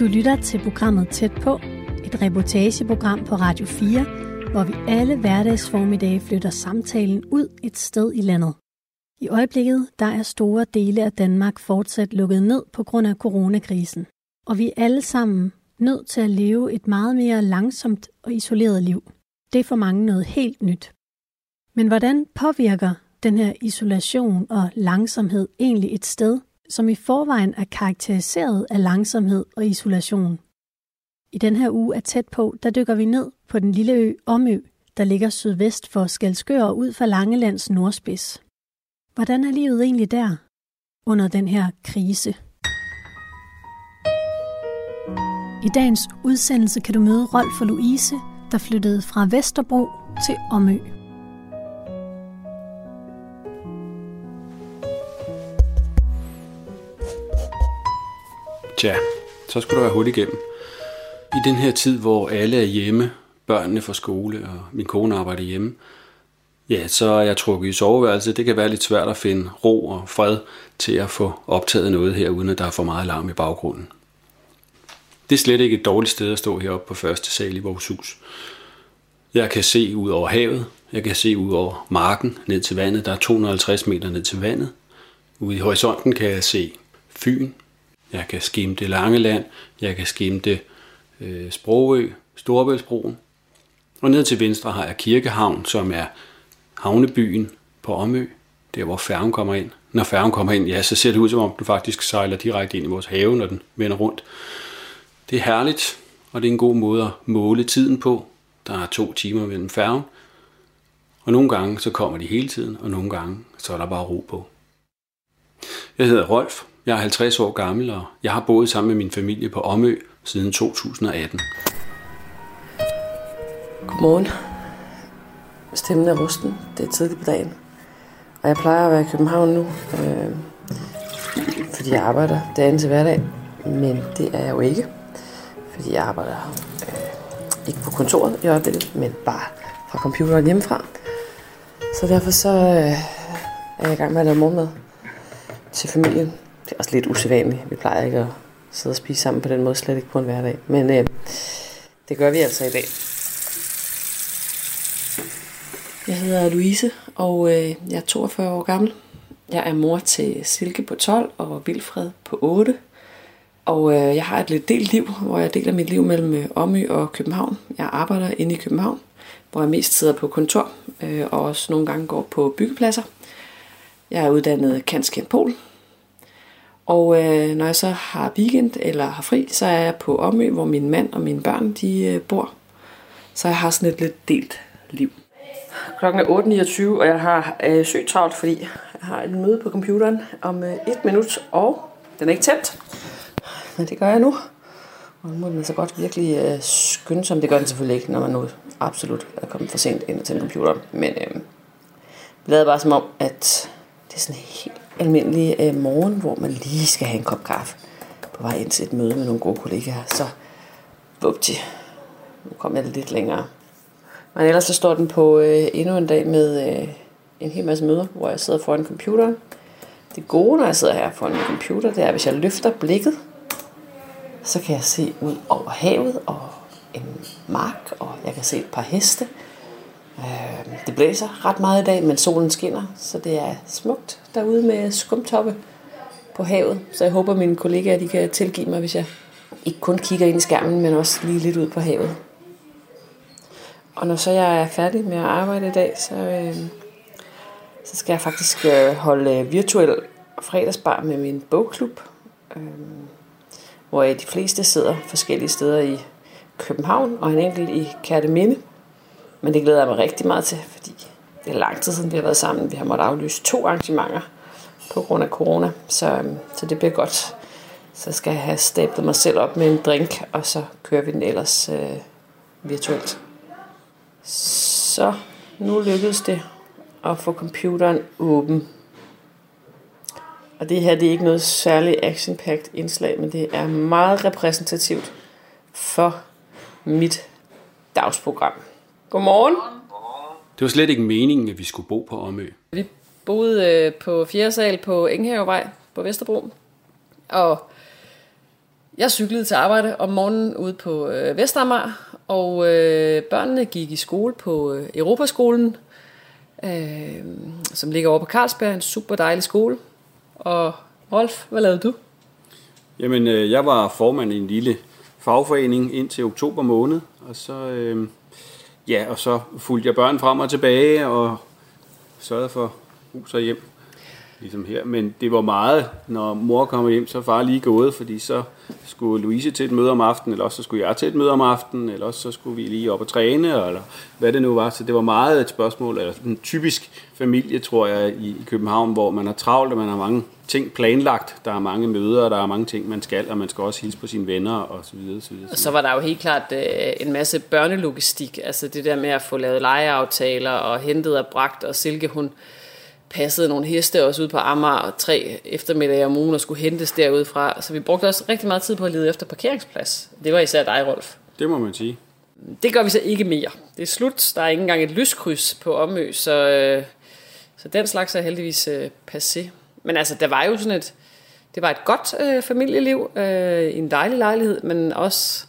Du lytter til programmet Tæt på, et reportageprogram på Radio 4, hvor vi alle hverdagsformiddage flytter samtalen ud et sted i landet. I øjeblikket der er store dele af Danmark fortsat lukket ned på grund af coronakrisen, og vi er alle sammen nødt til at leve et meget mere langsomt og isoleret liv. Det er for mange noget helt nyt. Men hvordan påvirker den her isolation og langsomhed egentlig et sted, som i forvejen er karakteriseret af langsomhed og isolation? I den her uge er tæt på, der dykker vi ned på den lille ø Omø, der ligger sydvest for Skalskør og ud for Langelands nordspids. Hvordan er livet egentlig der under den her krise? I dagens udsendelse kan du møde Rolf og Louise, der flyttede fra Vesterbro til Omø. Tja, så skulle der være hul igennem. I den her tid, hvor alle er hjemme, børnene fra skole og min kone arbejder hjemme, ja, så er jeg trukket i soveværelset. Det kan være lidt svært at finde ro og fred til at få optaget noget her, uden at der er for meget larm i baggrunden. Det er slet ikke et dårligt sted at stå heroppe på første sal i vores hus. Jeg kan se ud over havet, jeg kan se ud over marken ned til vandet. Der er 250 meter ned til vandet. Ude i horisonten kan jeg se Fyn. Jeg kan skimte Langeland. Jeg kan skimte øh, Sprogø, Storebæltsbroen. Og ned til venstre har jeg Kirkehavn, som er havnebyen på Omø, der hvor færgen kommer ind. Når færgen kommer ind, ja, så ser det ud som om den faktisk sejler direkte ind i vores have, når den vender rundt. Det er herligt, og det er en god måde at måle tiden på. Der er to timer mellem færgen, og nogle gange så kommer de hele tiden, og nogle gange så er der bare ro på. Jeg hedder Rolf, jeg er 50 år gammel, og jeg har boet sammen med min familie på Omø siden 2018. Godmorgen. Stemmen er rusten. Det er tidligt på dagen. Og jeg plejer at være i København nu, øh, fordi jeg arbejder dagen til hverdag. Men det er jeg jo ikke, fordi jeg arbejder øh, ikke på kontoret i øjeblikket, men bare fra computeren hjemmefra. Så derfor så øh, er jeg i gang med at lave morgenmad til familien. Er også lidt usædvanligt. Vi plejer ikke at sidde og spise sammen på den måde, slet ikke på en hverdag. Men øh, det gør vi altså i dag. Jeg hedder Louise, og øh, jeg er 42 år gammel. Jeg er mor til Silke på 12 og Vilfred på 8. Og øh, jeg har et lidt delt liv, hvor jeg deler mit liv mellem øh, Omø og København. Jeg arbejder inde i København, hvor jeg mest sidder på kontor øh, og også nogle gange går på byggepladser. Jeg er uddannet kanskend pol. Og øh, når jeg så har weekend eller har fri, så er jeg på Omø, hvor min mand og mine børn de øh, bor. Så jeg har sådan et lidt delt liv. Klokken er 8.29, og jeg har øh, sygt travlt, fordi jeg har et møde på computeren om øh, et minut, og den er ikke tændt. Men det gør jeg nu. Og nu må den så godt virkelig øh, skynde sig. Det gør den selvfølgelig ikke, når man nu absolut er kommet for sent ind til computeren. Men øh, vi lavede bare som om, at det er sådan helt almindelig øh, morgen, hvor man lige skal have en kop kaffe på vej ind til et møde med nogle gode kollegaer. Så vupti, nu kommer jeg lidt længere. Men ellers så står den på øh, endnu en dag med øh, en hel masse møder, hvor jeg sidder foran computeren. Det gode, når jeg sidder her foran min computer, det er, at hvis jeg løfter blikket, så kan jeg se ud over havet og en mark, og jeg kan se et par heste. Øh, det blæser ret meget i dag, men solen skinner, så det er smukt derude med skumtoppe på havet. Så jeg håber, at mine kollegaer de kan tilgive mig, hvis jeg ikke kun kigger ind i skærmen, men også lige lidt ud på havet. Og når så jeg er færdig med at arbejde i dag, så, øh, så skal jeg faktisk øh, holde øh, virtuel fredagsbar med min bogklub, øh, hvor de fleste sidder forskellige steder i København og en enkelt i Kærteminde. Men det glæder jeg mig rigtig meget til, fordi det er lang tid siden, vi har været sammen. Vi har måttet aflyse to arrangementer på grund af corona, så, øhm, så det bliver godt. Så skal jeg have stablet mig selv op med en drink, og så kører vi den ellers øh, virtuelt. Så nu lykkedes det at få computeren åben. Og det her det er ikke noget særligt action indslag, men det er meget repræsentativt for mit dagsprogram. Godmorgen. Det var slet ikke meningen, at vi skulle bo på Omø. Vi boede øh, på 4. sal på Enghavevej på Vesterbro. Og Jeg cyklede til arbejde om morgenen ude på øh, Vestermar, og øh, børnene gik i skole på øh, Europaskolen, øh, som ligger over på Carlsberg, en super dejlig skole. Og Rolf, hvad lavede du? Jamen, øh, jeg var formand i en lille fagforening indtil oktober måned, og så, øh, ja, og så fulgte jeg børn frem og tilbage og sørgede for hus og hjem, ligesom her. Men det var meget, når mor kom hjem, så far lige gået, fordi så skulle Louise til et møde om aftenen, eller også så skulle jeg til et møde om aftenen, eller også så skulle vi lige op og træne, eller hvad det nu var. Så det var meget et spørgsmål, eller en typisk familie, tror jeg, i, København, hvor man er travlt, og man har mange ting planlagt. Der er mange møder, og der er mange ting, man skal, og man skal også hilse på sine venner, og så videre. Så, videre. Og så var der jo helt klart øh, en masse børnelogistik, altså det der med at få lavet legeaftaler, og hentet og bragt, og Silke, hun passede nogle heste også ud på Amager tre eftermiddage om ugen og skulle hentes derudfra. Så vi brugte også rigtig meget tid på at lede efter parkeringsplads. Det var især dig, Rolf. Det må man sige. Det gør vi så ikke mere. Det er slut. Der er ikke engang et lyskryds på Omø, så, øh, så den slags er heldigvis øh, passé. Men altså, der var jo sådan et, det var et godt øh, familieliv, øh, en dejlig lejlighed, men også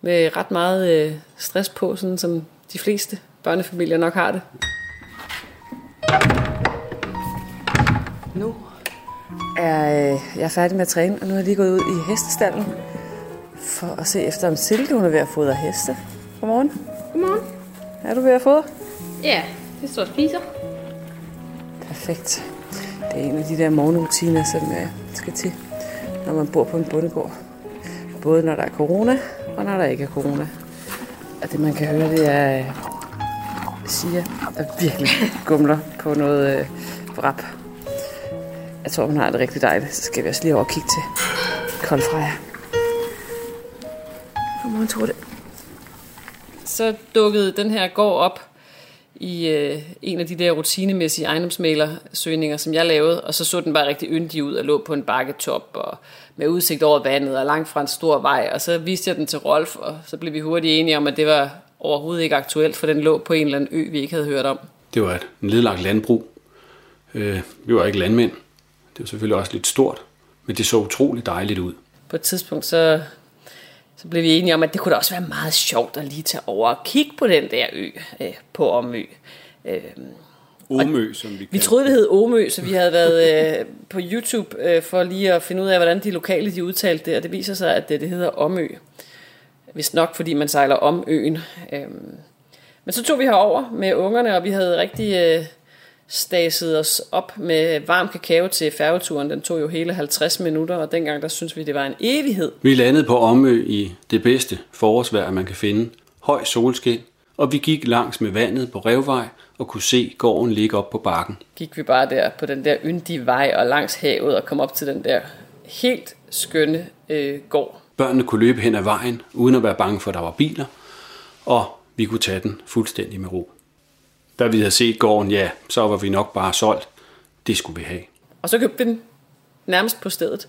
med ret meget øh, stress på, sådan som de fleste børnefamilier nok har det. Nu er øh, jeg er færdig med at træne, og nu er jeg lige gået ud i hestestallen for at se efter, om Silke hun er ved at fodre heste. Godmorgen. Godmorgen. Er du ved at fodre? Ja, det står og spiser. Perfekt. Det er en af de der morgenrutiner, som øh, skal til, når man bor på en bondegård. Både når der er corona, og når der ikke er corona. Og det man kan høre, det er øh, Sia, der virkelig gumler på noget øh, vrap. Jeg tror, hun har det rigtig dejligt. Så skal vi også lige over og kigge til Koldfreja. Godmorgen, Torte. Så dukkede den her gård op i øh, en af de der rutinemæssige ejendomsmælersøgninger, som jeg lavede, og så så den bare rigtig yndig ud og lå på en bakketop og med udsigt over vandet og langt fra en stor vej, og så viste jeg den til Rolf, og så blev vi hurtigt enige om, at det var overhovedet ikke aktuelt, for den lå på en eller anden ø, vi ikke havde hørt om. Det var et nedlagt landbrug. Øh, vi var ikke landmænd. Det var selvfølgelig også lidt stort, men det så utroligt dejligt ud. På et tidspunkt, så, så blev vi enige om, at det kunne da også være meget sjovt at lige tage over og kigge på den der ø øh, på Omø. Øh, Omø, som vi Vi troede, det hed Omø, så vi havde været øh, på YouTube øh, for lige at finde ud af, hvordan de lokale de udtalte det, og det viser sig, at det, det hedder Omø. Hvis nok, fordi man sejler om øen. Øhm, men så tog vi herover med ungerne, og vi havde rigtig øh, staset os op med varm kakao til færgeturen. Den tog jo hele 50 minutter, og dengang der synes vi, det var en evighed. Vi landede på Omø i det bedste forårsvejr, man kan finde. Høj solskin, og vi gik langs med vandet på Revvej og kunne se gården ligge op på bakken. Gik vi bare der på den der yndige vej og langs havet og kom op til den der helt skønne øh, gård. Børnene kunne løbe hen ad vejen, uden at være bange for, at der var biler, og vi kunne tage den fuldstændig med ro. Da vi havde set gården, ja, så var vi nok bare solgt. Det skulle vi have. Og så købte vi den nærmest på stedet.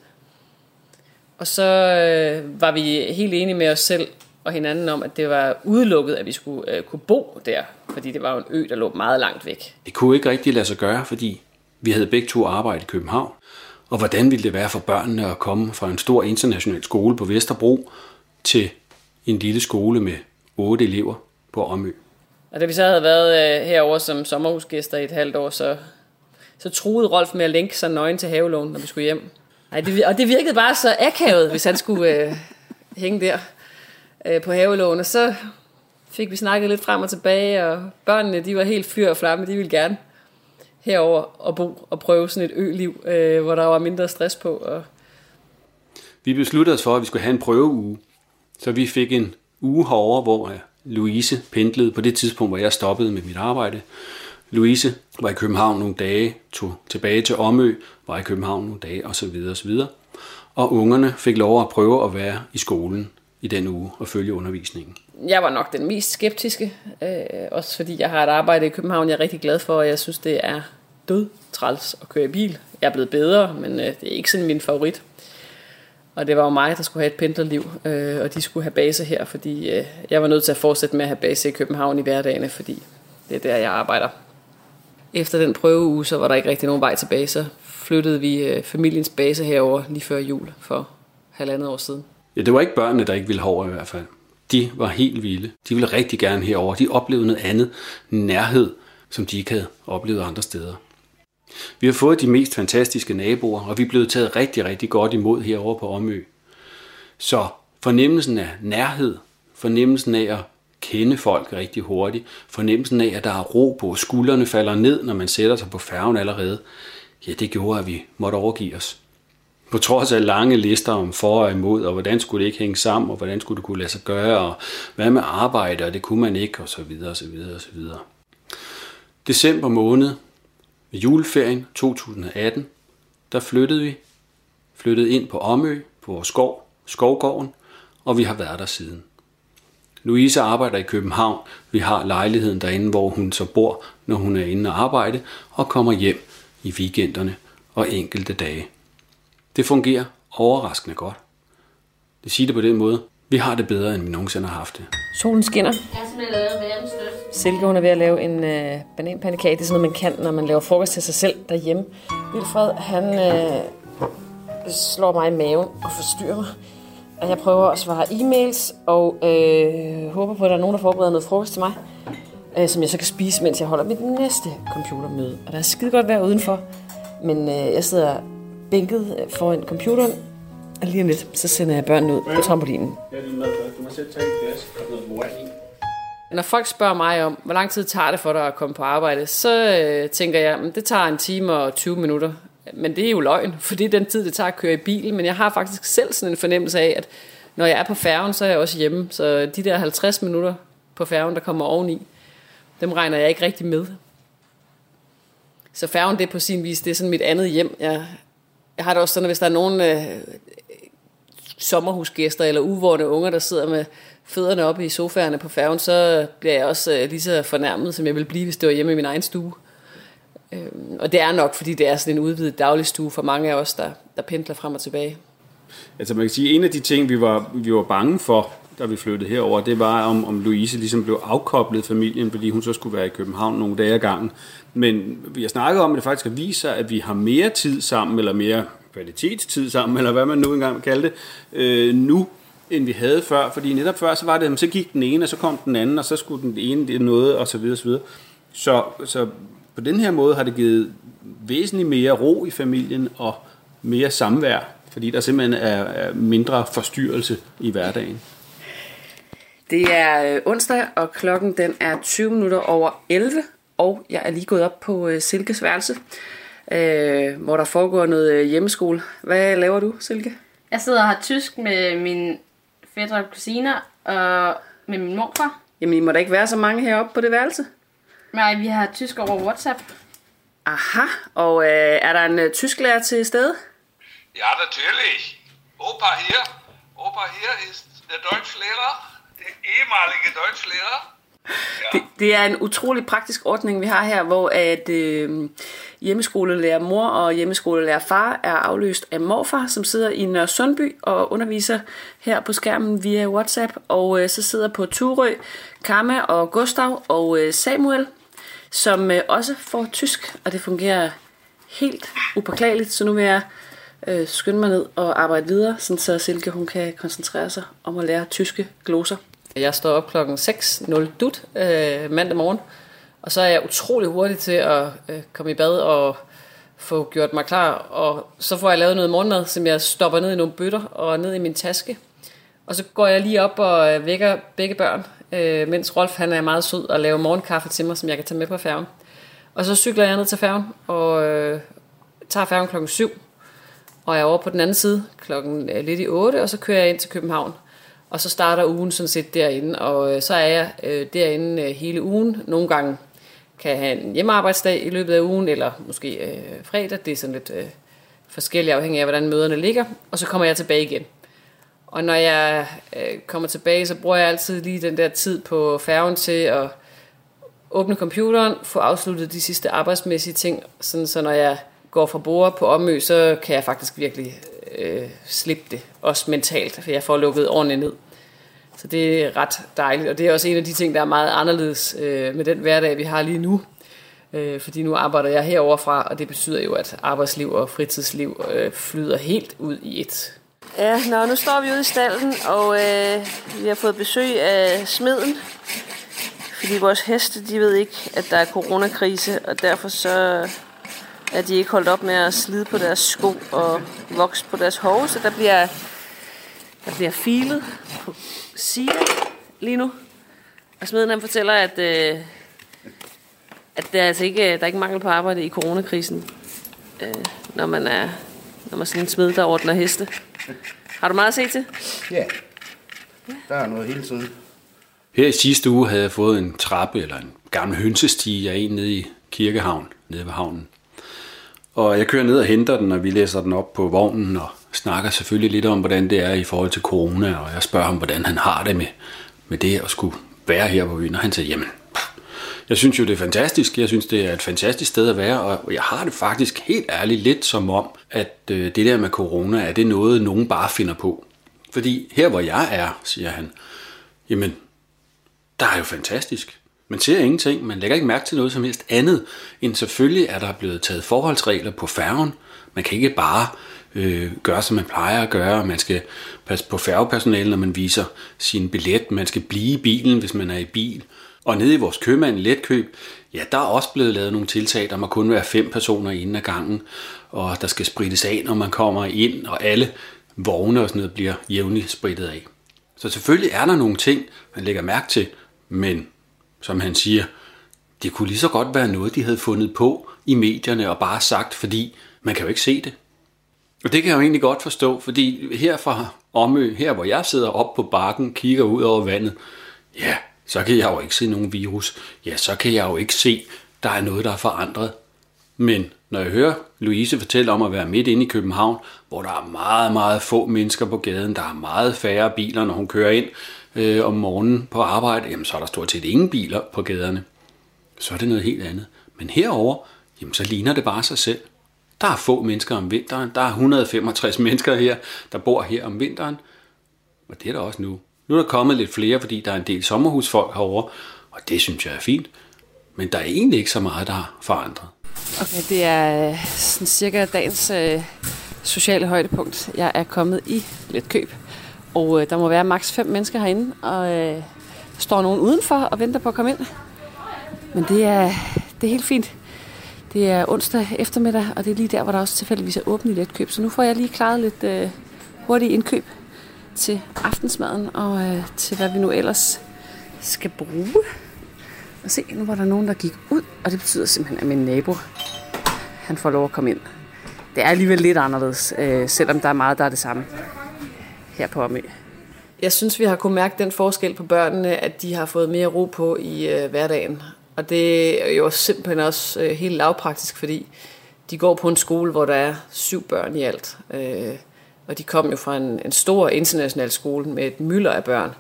Og så øh, var vi helt enige med os selv og hinanden om, at det var udelukket, at vi skulle øh, kunne bo der. Fordi det var jo en ø, der lå meget langt væk. Det kunne ikke rigtig lade sig gøre, fordi vi havde begge to arbejde i København. Og hvordan ville det være for børnene at komme fra en stor international skole på Vesterbro til en lille skole med otte elever på Omø? Og da vi så havde været øh, herover som sommerhusgæster i et halvt år, så, så truede Rolf med at lænke sig nøgen til havelån, når vi skulle hjem. Ej, det, og det virkede bare så akavet, hvis han skulle øh, hænge der øh, på havelån. Og så fik vi snakket lidt frem og tilbage, og børnene de var helt fyr og flamme, de ville gerne herover og bo og prøve sådan et øliv, øh, hvor der var mindre stress på. Og Vi besluttede os for, at vi skulle have en prøveuge. Så vi fik en uge herover, hvor øh, Louise pendlede på det tidspunkt, hvor jeg stoppede med mit arbejde. Louise var i København nogle dage, tog tilbage til Omø, var i København nogle dage osv. osv. Og ungerne fik lov at prøve at være i skolen i den uge og følge undervisningen. jeg var nok den mest skeptiske, øh, også fordi jeg har et arbejde i København, jeg er rigtig glad for, og jeg synes, det er død træls at køre i bil. Jeg er blevet bedre, men øh, det er ikke sådan min favorit. Og det var jo mig, der skulle have et pendlerliv, øh, og de skulle have base her, fordi øh, jeg var nødt til at fortsætte med at have base i København i hverdagene, fordi det er der, jeg arbejder. Efter den prøveuge, så var der ikke rigtig nogen vej tilbage, så flyttede vi øh, familiens base herover lige før jul for halvandet år siden. Ja, det var ikke børnene, der ikke ville herover i hvert fald. De var helt vilde. De ville rigtig gerne herover. De oplevede noget andet nærhed, som de ikke havde oplevet andre steder. Vi har fået de mest fantastiske naboer, og vi er blevet taget rigtig, rigtig godt imod herovre på Omø. Så fornemmelsen af nærhed, fornemmelsen af at kende folk rigtig hurtigt, fornemmelsen af, at der er ro på, skuldrene falder ned, når man sætter sig på færgen allerede, ja, det gjorde, at vi måtte overgive os. På trods af lange lister om for og imod, og hvordan skulle det ikke hænge sammen, og hvordan skulle det kunne lade sig gøre, og hvad med arbejde, og det kunne man ikke, og så videre, og så videre, og så videre. December måned, ved juleferien 2018, der flyttede vi, flyttede ind på Omø, på vores skov, Skovgården, og vi har været der siden. Louise arbejder i København. Vi har lejligheden derinde, hvor hun så bor, når hun er inde og arbejde, og kommer hjem i weekenderne og enkelte dage. Det fungerer overraskende godt. Det siger det på den måde. Vi har det bedre, end vi nogensinde har haft det. Solen skinner. Jeg har simpelthen lavet verdens. Silke, hun er ved at lave en øh, bananpandekage. Det er sådan noget, man kan, når man laver frokost til sig selv derhjemme. Vilfred, han øh, slår mig i maven og forstyrrer mig. Og jeg prøver at svare e-mails, og øh, håber på, at der er nogen, der forbereder noget frokost til mig, øh, som jeg så kan spise, mens jeg holder mit næste computermøde. Og der er skide godt vejr udenfor, men øh, jeg sidder bænket øh, foran computeren, og lige om lidt, så sender jeg børnene ud på trampolinen. Ja, du må selv tage en glas og noget wine. Når folk spørger mig om, hvor lang tid tager det for dig at komme på arbejde, så øh, tænker jeg, at det tager en time og 20 minutter. Men det er jo løgn, for det er den tid, det tager at køre i bil. Men jeg har faktisk selv sådan en fornemmelse af, at når jeg er på færgen, så er jeg også hjemme. Så de der 50 minutter på færgen, der kommer oveni, dem regner jeg ikke rigtig med. Så færgen, det er på sin vis, det er sådan mit andet hjem. Jeg, jeg har det også sådan, at hvis der er nogen øh, sommerhusgæster eller uvårende unger, der sidder med fødderne op i sofaerne på færgen, så bliver jeg også øh, lige så fornærmet, som jeg ville blive, hvis det var hjemme i min egen stue. Øhm, og det er nok, fordi det er sådan en udvidet dagligstue for mange af os, der, der pendler frem og tilbage. Altså man kan sige, en af de ting, vi var, vi var bange for, da vi flyttede herover, det var, om, om Louise ligesom blev afkoblet familien, fordi hun så skulle være i København nogle dage ad gangen. Men vi har snakket om, at det faktisk viser, at vi har mere tid sammen, eller mere kvalitetstid sammen, eller hvad man nu engang kalder kalde det, øh, nu, end vi havde før. Fordi netop før, så var det, så gik den ene, og så kom den anden, og så skulle den ene det noget, og så videre, og så videre. Så, så på den her måde har det givet væsentligt mere ro i familien, og mere samvær, fordi der simpelthen er, mindre forstyrrelse i hverdagen. Det er øh, onsdag, og klokken den er 20 minutter over 11, og jeg er lige gået op på øh, Silkes værelse, øh, hvor der foregår noget øh, hjemmeskole. Hvad laver du, Silke? Jeg sidder og har tysk med min fætter og kusiner og med min morfar. Jamen, I må da ikke være så mange heroppe på det værelse. Nej, vi har tysk over WhatsApp. Aha, og øh, er der en øh, tysklærer til stede? Ja, natürlich. Opa hier, Opa hier ist der Deutschlehrer, der ehemalige Deutschlehrer. Det, det er en utrolig praktisk ordning, vi har her, hvor at øh, hjemmeskolelærer mor og hjemmeskolelærer far er afløst af morfar, som sidder i Nørre Sundby og underviser her på skærmen via WhatsApp. Og øh, så sidder på Turø Kama og Gustav og øh, Samuel, som øh, også får tysk, og det fungerer helt upåklageligt. Så nu vil jeg øh, skynde mig ned og arbejde videre, sådan så Silke hun kan koncentrere sig om at lære tyske gloser. Jeg står op klokken 6.00 dut øh, mandag morgen, og så er jeg utrolig hurtig til at øh, komme i bad og få gjort mig klar, og så får jeg lavet noget morgenmad, som jeg stopper ned i nogle bøtter og ned i min taske. Og så går jeg lige op og øh, vækker begge børn, øh, mens Rolf han er meget sød og laver morgenkaffe til mig, som jeg kan tage med på færgen. Og så cykler jeg ned til færgen og øh, tager færgen klokken 7, og jeg er over på den anden side klokken øh, lidt i 8, og så kører jeg ind til København. Og så starter ugen sådan set derinde, og øh, så er jeg øh, derinde øh, hele ugen. Nogle gange kan jeg have en hjemmearbejdsdag i løbet af ugen, eller måske øh, fredag. Det er sådan lidt øh, forskelligt afhængig af, hvordan møderne ligger. Og så kommer jeg tilbage igen. Og når jeg øh, kommer tilbage, så bruger jeg altid lige den der tid på færgen til at åbne computeren, få afsluttet de sidste arbejdsmæssige ting, sådan så når jeg går fra bord på omø, så kan jeg faktisk virkelig øh, slippe det, også mentalt, for jeg får lukket ordentligt ned. Så det er ret dejligt, og det er også en af de ting, der er meget anderledes øh, med den hverdag, vi har lige nu. Øh, fordi nu arbejder jeg herover fra, og det betyder jo, at arbejdsliv og fritidsliv øh, flyder helt ud i et. Ja, nå, nu står vi ude i stallen, og øh, vi har fået besøg af smeden. Fordi vores heste, de ved ikke, at der er coronakrise, og derfor så er de ikke holdt op med at slide på deres sko og vokse på deres hove, så der bliver, der bliver filet på side lige nu. Og smeden han fortæller, at, øh, at der er altså ikke, der er ikke mangel på arbejde i coronakrisen, øh, når man er når man er sådan en smed, der ordner heste. Har du meget at se til? Ja, der er noget hele tiden. Her i sidste uge havde jeg fået en trappe eller en gammel hønsestige af en nede i Kirkehavn, nede ved havnen. Og jeg kører ned og henter den, og vi læser den op på vognen og snakker selvfølgelig lidt om, hvordan det er i forhold til corona, og jeg spørger ham, hvordan han har det med, med det at skulle være her på byen, og han siger, jamen, jeg synes jo, det er fantastisk. Jeg synes, det er et fantastisk sted at være, og jeg har det faktisk helt ærligt lidt som om, at øh, det der med corona, er det noget, nogen bare finder på. Fordi her, hvor jeg er, siger han, jamen, der er jo fantastisk. Man ser ingenting, man lægger ikke mærke til noget som helst andet, end selvfølgelig er der blevet taget forholdsregler på færgen. Man kan ikke bare øh, gøre, som man plejer at gøre. Man skal passe på færgepersonale, når man viser sin billet. Man skal blive i bilen, hvis man er i bil. Og nede i vores købmand letkøb, ja, der er også blevet lavet nogle tiltag. Der må kun være fem personer inden ad gangen, og der skal sprittes af, når man kommer ind, og alle vogne og sådan noget bliver jævnligt sprittet af. Så selvfølgelig er der nogle ting, man lægger mærke til, men som han siger, det kunne lige så godt være noget, de havde fundet på i medierne og bare sagt, fordi man kan jo ikke se det. Og det kan jeg jo egentlig godt forstå, fordi her fra Omø, her hvor jeg sidder op på bakken, kigger ud over vandet, ja, så kan jeg jo ikke se nogen virus. Ja, så kan jeg jo ikke se, der er noget, der er forandret. Men når jeg hører Louise fortælle om at være midt inde i København, hvor der er meget, meget få mennesker på gaden, der er meget færre biler, når hun kører ind øh, om morgenen på arbejde, jamen så er der stort set ingen biler på gaderne. Så er det noget helt andet. Men herover, jamen så ligner det bare sig selv. Der er få mennesker om vinteren. Der er 165 mennesker her, der bor her om vinteren. Og det er der også nu. Nu er der kommet lidt flere, fordi der er en del sommerhusfolk herover, og det synes jeg er fint. Men der er egentlig ikke så meget, der har forandret. Okay, det er øh, sådan cirka dagens øh, sociale højdepunkt. Jeg er kommet i lidt køb, og øh, der må være maks fem mennesker herinde, og øh, der står nogen udenfor og venter på at komme ind. Men det er, det er helt fint. Det er onsdag eftermiddag, og det er lige der, hvor der også tilfældigvis er åbent i letkøb. køb. Så nu får jeg lige klaret lidt øh, hurtigt indkøb til aftensmaden og øh, til hvad vi nu ellers skal bruge. Og se, nu var der nogen, der gik ud, og det betyder simpelthen, at min nabo, han får lov at komme ind. Det er alligevel lidt anderledes, øh, selvom der er meget, der er det samme her på Omø. Jeg synes, vi har kunnet mærke den forskel på børnene, at de har fået mere ro på i øh, hverdagen. Og det er jo simpelthen også øh, helt lavpraktisk, fordi de går på en skole, hvor der er syv børn i alt. Øh, og de kom jo fra en, en stor international skole med et mylder af børn.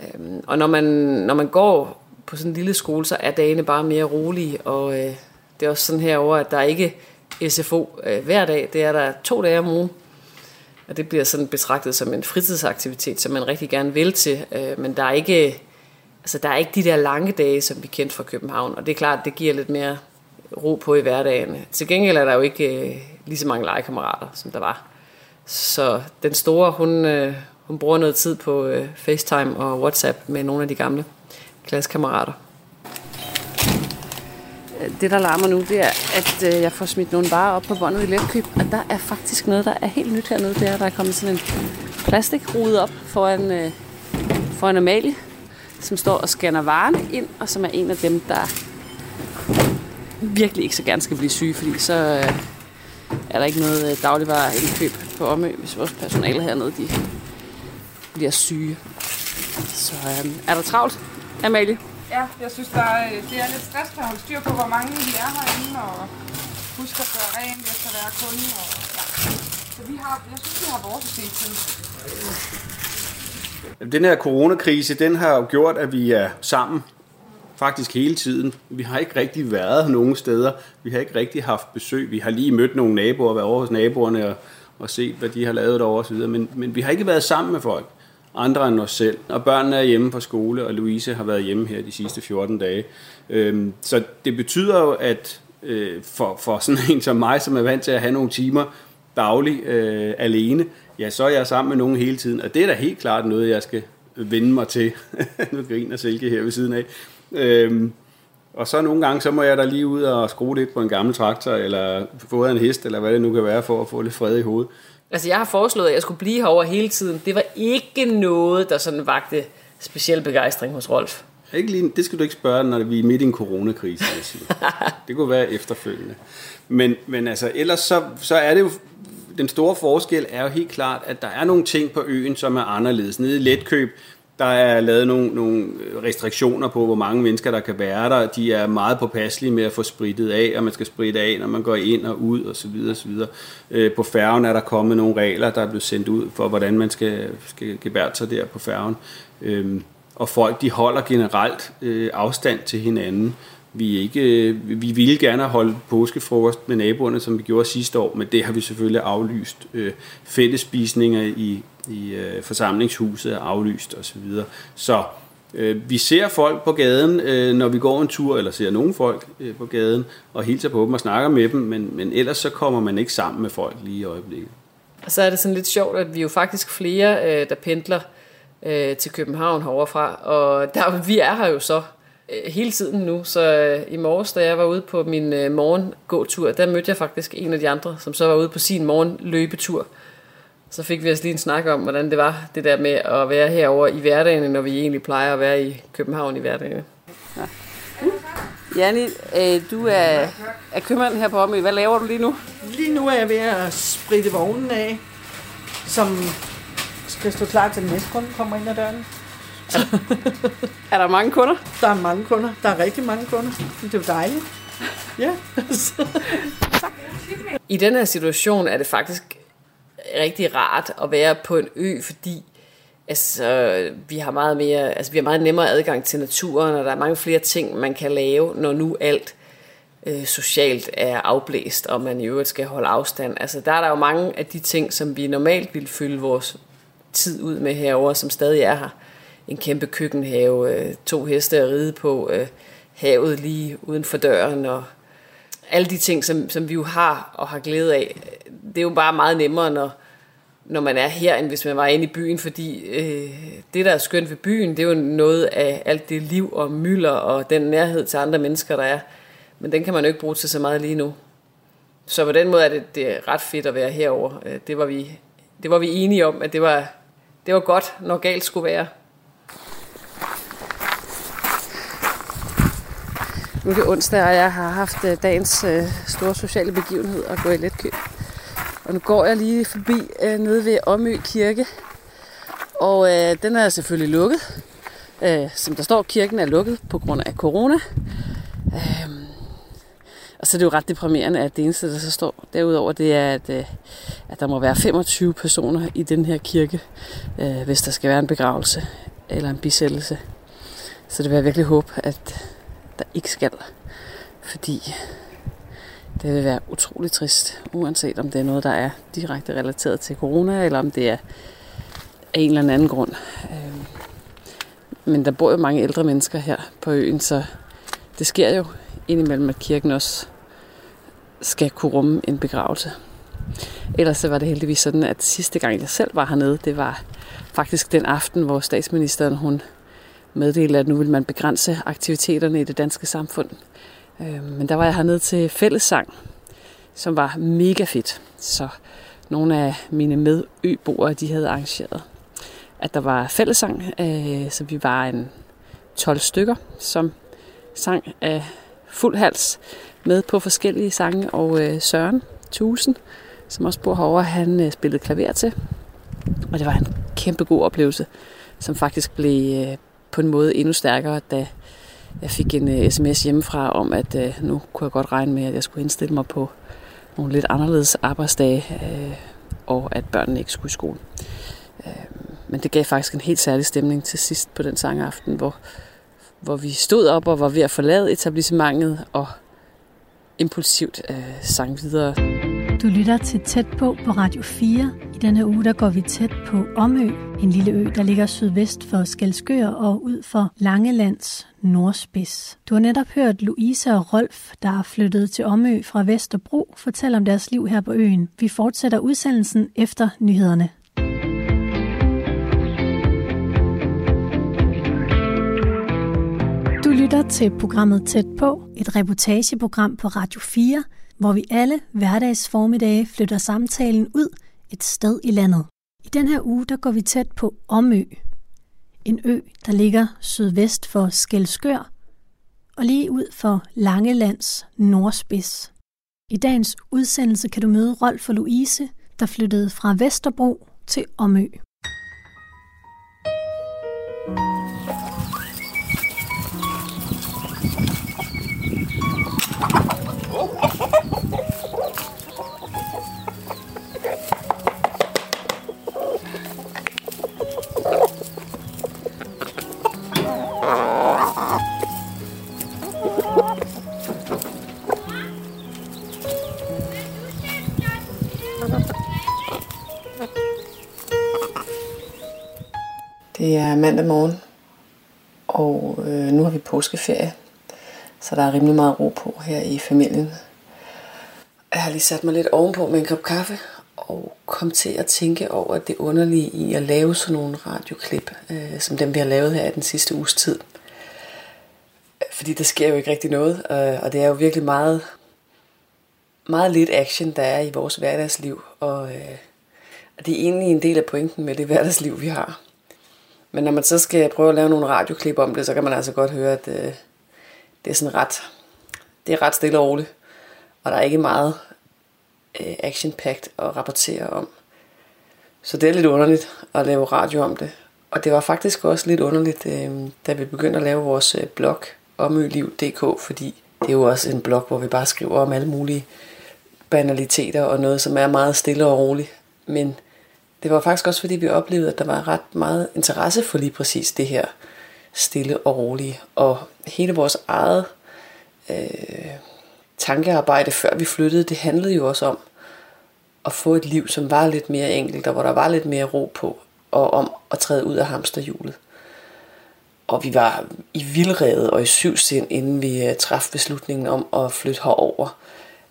Øh, og når man, når man går på sådan en lille skole, så er dagene bare mere rolige, og øh, det er også sådan herover, at der er ikke SFO øh, hver dag, det er der to dage om ugen. Og det bliver sådan betragtet som en fritidsaktivitet, som man rigtig gerne vil til, øh, men der er ikke altså der er ikke de der lange dage, som vi kendte fra København, og det er klart, det giver lidt mere ro på i hverdagen. Til gengæld er der jo ikke øh, lige så mange legekammerater, som der var. Så den store, hun, øh, hun bruger noget tid på øh, FaceTime og WhatsApp med nogle af de gamle klassekammerater. Det, der larmer nu, det er, at øh, jeg får smidt nogle varer op på båndet i letkøb, og der er faktisk noget, der er helt nyt hernede. Det er, der er kommet sådan en plastikrude op foran, øh, foran Amalie, som står og scanner varerne ind, og som er en af dem, der virkelig ikke så gerne skal blive syge, fordi så øh, er der ikke noget øh, dagligvareindkøb på Omø, hvis vores personale hernede de bliver syge. Så øh, er der travlt, Amalie? Ja, jeg synes, der er, øh, det er lidt stress at holde styr på, hvor mange vi er herinde, og huske at gøre rent efter hver kunde. Og, ja. Så vi har, jeg synes, vi har vores at se til. Den her coronakrise, den har jo gjort, at vi er sammen faktisk hele tiden. Vi har ikke rigtig været nogen steder. Vi har ikke rigtig haft besøg. Vi har lige mødt nogle naboer, været over hos naboerne og, og set, hvad de har lavet derovre osv. Men, men vi har ikke været sammen med folk, andre end os selv. Og børnene er hjemme på skole, og Louise har været hjemme her de sidste 14 dage. Øhm, så det betyder jo, at øh, for, for sådan en som mig, som er vant til at have nogle timer daglig øh, alene, ja, så er jeg sammen med nogen hele tiden. Og det er da helt klart noget, jeg skal vende mig til. nu griner Silke her ved siden af. Øhm, og så nogle gange, så må jeg da lige ud og skrue lidt på en gammel traktor, eller få en hest, eller hvad det nu kan være, for at få lidt fred i hovedet. Altså, jeg har foreslået, at jeg skulle blive herovre hele tiden. Det var ikke noget, der sådan vagte speciel begejstring hos Rolf. Ikke lige, det skal du ikke spørge, når vi er midt i en coronakrise. Sige. det kunne være efterfølgende. Men, men altså, ellers så, så er det jo, den store forskel er jo helt klart, at der er nogle ting på øen, som er anderledes. Nede i Letkøb, der er lavet nogle, nogle restriktioner på, hvor mange mennesker der kan være der. De er meget påpasselige med at få spritet af, og man skal spritte af, når man går ind og ud osv. videre. Øh, på færgen er der kommet nogle regler, der er blevet sendt ud for, hvordan man skal, skal gebære sig der på færgen. Øhm, og folk de holder generelt øh, afstand til hinanden. Vi, ikke, øh, vi ville gerne holde påskefrokost med naboerne, som vi gjorde sidste år, men det har vi selvfølgelig aflyst. Øh, fællesspisninger i, i øh, forsamlingshuset er aflyst osv. Så, så øh, vi ser folk på gaden, øh, når vi går en tur, eller ser nogle folk øh, på gaden, og hilser på dem og snakker med dem, men, men ellers så kommer man ikke sammen med folk lige i øjeblikket. Og så er det sådan lidt sjovt, at vi er jo faktisk flere, øh, der pendler øh, til København heroverfra, og der, vi er her jo så øh, hele tiden nu, så øh, i morges, da jeg var ude på min øh, morgengåtur, der mødte jeg faktisk en af de andre, som så var ude på sin morgenløbetur. Så fik vi os lige en snak om, hvordan det var, det der med at være herover i hverdagen, når vi egentlig plejer at være i København i hverdagen. Ja. Janni, øh, du er, er købmanden her på Omø. Hvad laver du lige nu? Lige nu er jeg ved at spritte vognen af, som skal stå klar til den næste kunde kommer ind ad døren. er der mange kunder? Der er mange kunder. Der er rigtig mange kunder. Det er jo dejligt. Ja. I den her situation er det faktisk rigtig rart at være på en ø, fordi altså, vi har meget mere, altså, vi har meget nemmere adgang til naturen, og der er mange flere ting, man kan lave, når nu alt øh, socialt er afblæst, og man i øvrigt skal holde afstand. Altså, der er der jo mange af de ting, som vi normalt ville fylde vores tid ud med herover, som stadig er her. En kæmpe køkkenhave, øh, to heste at ride på, øh, havet lige uden for døren, og alle de ting, som, som vi jo har og har glæde af. Det er jo bare meget nemmere, når, når man er her, end hvis man var inde i byen, fordi øh, det, der er skønt ved byen, det er jo noget af alt det liv og mylder og den nærhed til andre mennesker, der er. Men den kan man jo ikke bruge til så meget lige nu. Så på den måde er det, det er ret fedt at være herover. Øh, det var vi, det var vi enige om, at det var, det var godt, når galt skulle være. Nu er det onsdag, og jeg har haft øh, dagens øh, store sociale begivenhed at gå i letkøb. Og nu går jeg lige forbi øh, nede ved Omø Kirke. Og øh, den er selvfølgelig lukket. Øh, som der står, kirken er lukket på grund af corona. Øh, og så er det jo ret deprimerende, at det eneste, der så står derudover, det er, at, øh, at der må være 25 personer i den her kirke, øh, hvis der skal være en begravelse eller en bisættelse. Så det vil jeg virkelig håbe, at der ikke skal. Fordi det vil være utrolig trist, uanset om det er noget, der er direkte relateret til corona, eller om det er af en eller anden grund. Øhm, men der bor jo mange ældre mennesker her på øen, så det sker jo indimellem, at kirken også skal kunne rumme en begravelse. Ellers så var det heldigvis sådan, at sidste gang jeg selv var hernede, det var faktisk den aften, hvor statsministeren hun meddelte, at nu vil man begrænse aktiviteterne i det danske samfund. Øh, men der var jeg hernede til fællessang, som var mega fedt. Så nogle af mine medøboere, de havde arrangeret, at der var fællessang, øh, så vi var en 12 stykker, som sang af fuld hals med på forskellige sange, og øh, Søren Tusen, som også bor herovre, han øh, spillede klaver til. Og det var en kæmpe god oplevelse, som faktisk blev øh, på en måde endnu stærkere, da jeg fik en uh, sms hjemmefra om, at uh, nu kunne jeg godt regne med, at jeg skulle indstille mig på nogle lidt anderledes arbejdsdage, uh, og at børnene ikke skulle i skole. Uh, men det gav faktisk en helt særlig stemning til sidst på den sangaften, hvor, hvor vi stod op og var ved at forlade etablissementet og impulsivt uh, sang videre. Du lytter til Tæt på på Radio 4. I denne uge der går vi tæt på Omø, en lille ø, der ligger sydvest for Skelskør og ud for Langelands nordspids. Du har netop hørt Louise og Rolf, der er flyttet til Omø fra Vesterbro, fortælle om deres liv her på øen. Vi fortsætter udsendelsen efter nyhederne. Du lytter til programmet Tæt på, et reportageprogram på Radio 4, hvor vi alle hverdags formiddag flytter samtalen ud et sted i landet. I den her uge der går vi tæt på Omø, en ø, der ligger sydvest for Skelskør og lige ud for Langelands nordspids. I dagens udsendelse kan du møde Rolf og Louise, der flyttede fra Vesterbro til Omø. Det er mandag morgen, og øh, nu har vi påskeferie, så der er rimelig meget ro på her i familien. Jeg har lige sat mig lidt ovenpå med en kop kaffe, og kom til at tænke over det underlige i at lave sådan nogle radioklip, øh, som dem vi har lavet her i den sidste uges tid. Fordi der sker jo ikke rigtig noget, øh, og det er jo virkelig meget, meget lidt action, der er i vores hverdagsliv, og, øh, og det er egentlig en del af pointen med det hverdagsliv, vi har. Men når man så skal prøve at lave nogle radioklip om det, så kan man altså godt høre, at øh, det er sådan ret, det er ret stille og roligt. Og der er ikke meget øh, action-packed at rapportere om. Så det er lidt underligt at lave radio om det. Og det var faktisk også lidt underligt, øh, da vi begyndte at lave vores øh, blog omøliv.dk, fordi det er jo også en blog, hvor vi bare skriver om alle mulige banaliteter og noget, som er meget stille og roligt. Men det var faktisk også fordi, vi oplevede, at der var ret meget interesse for lige præcis det her stille og rolige. Og hele vores eget øh, tankearbejde, før vi flyttede, det handlede jo også om at få et liv, som var lidt mere enkelt, og hvor der var lidt mere ro på, og om at træde ud af hamsterhjulet. Og vi var i vildredet og i syv sind, inden vi øh, traf træffede beslutningen om at flytte herover.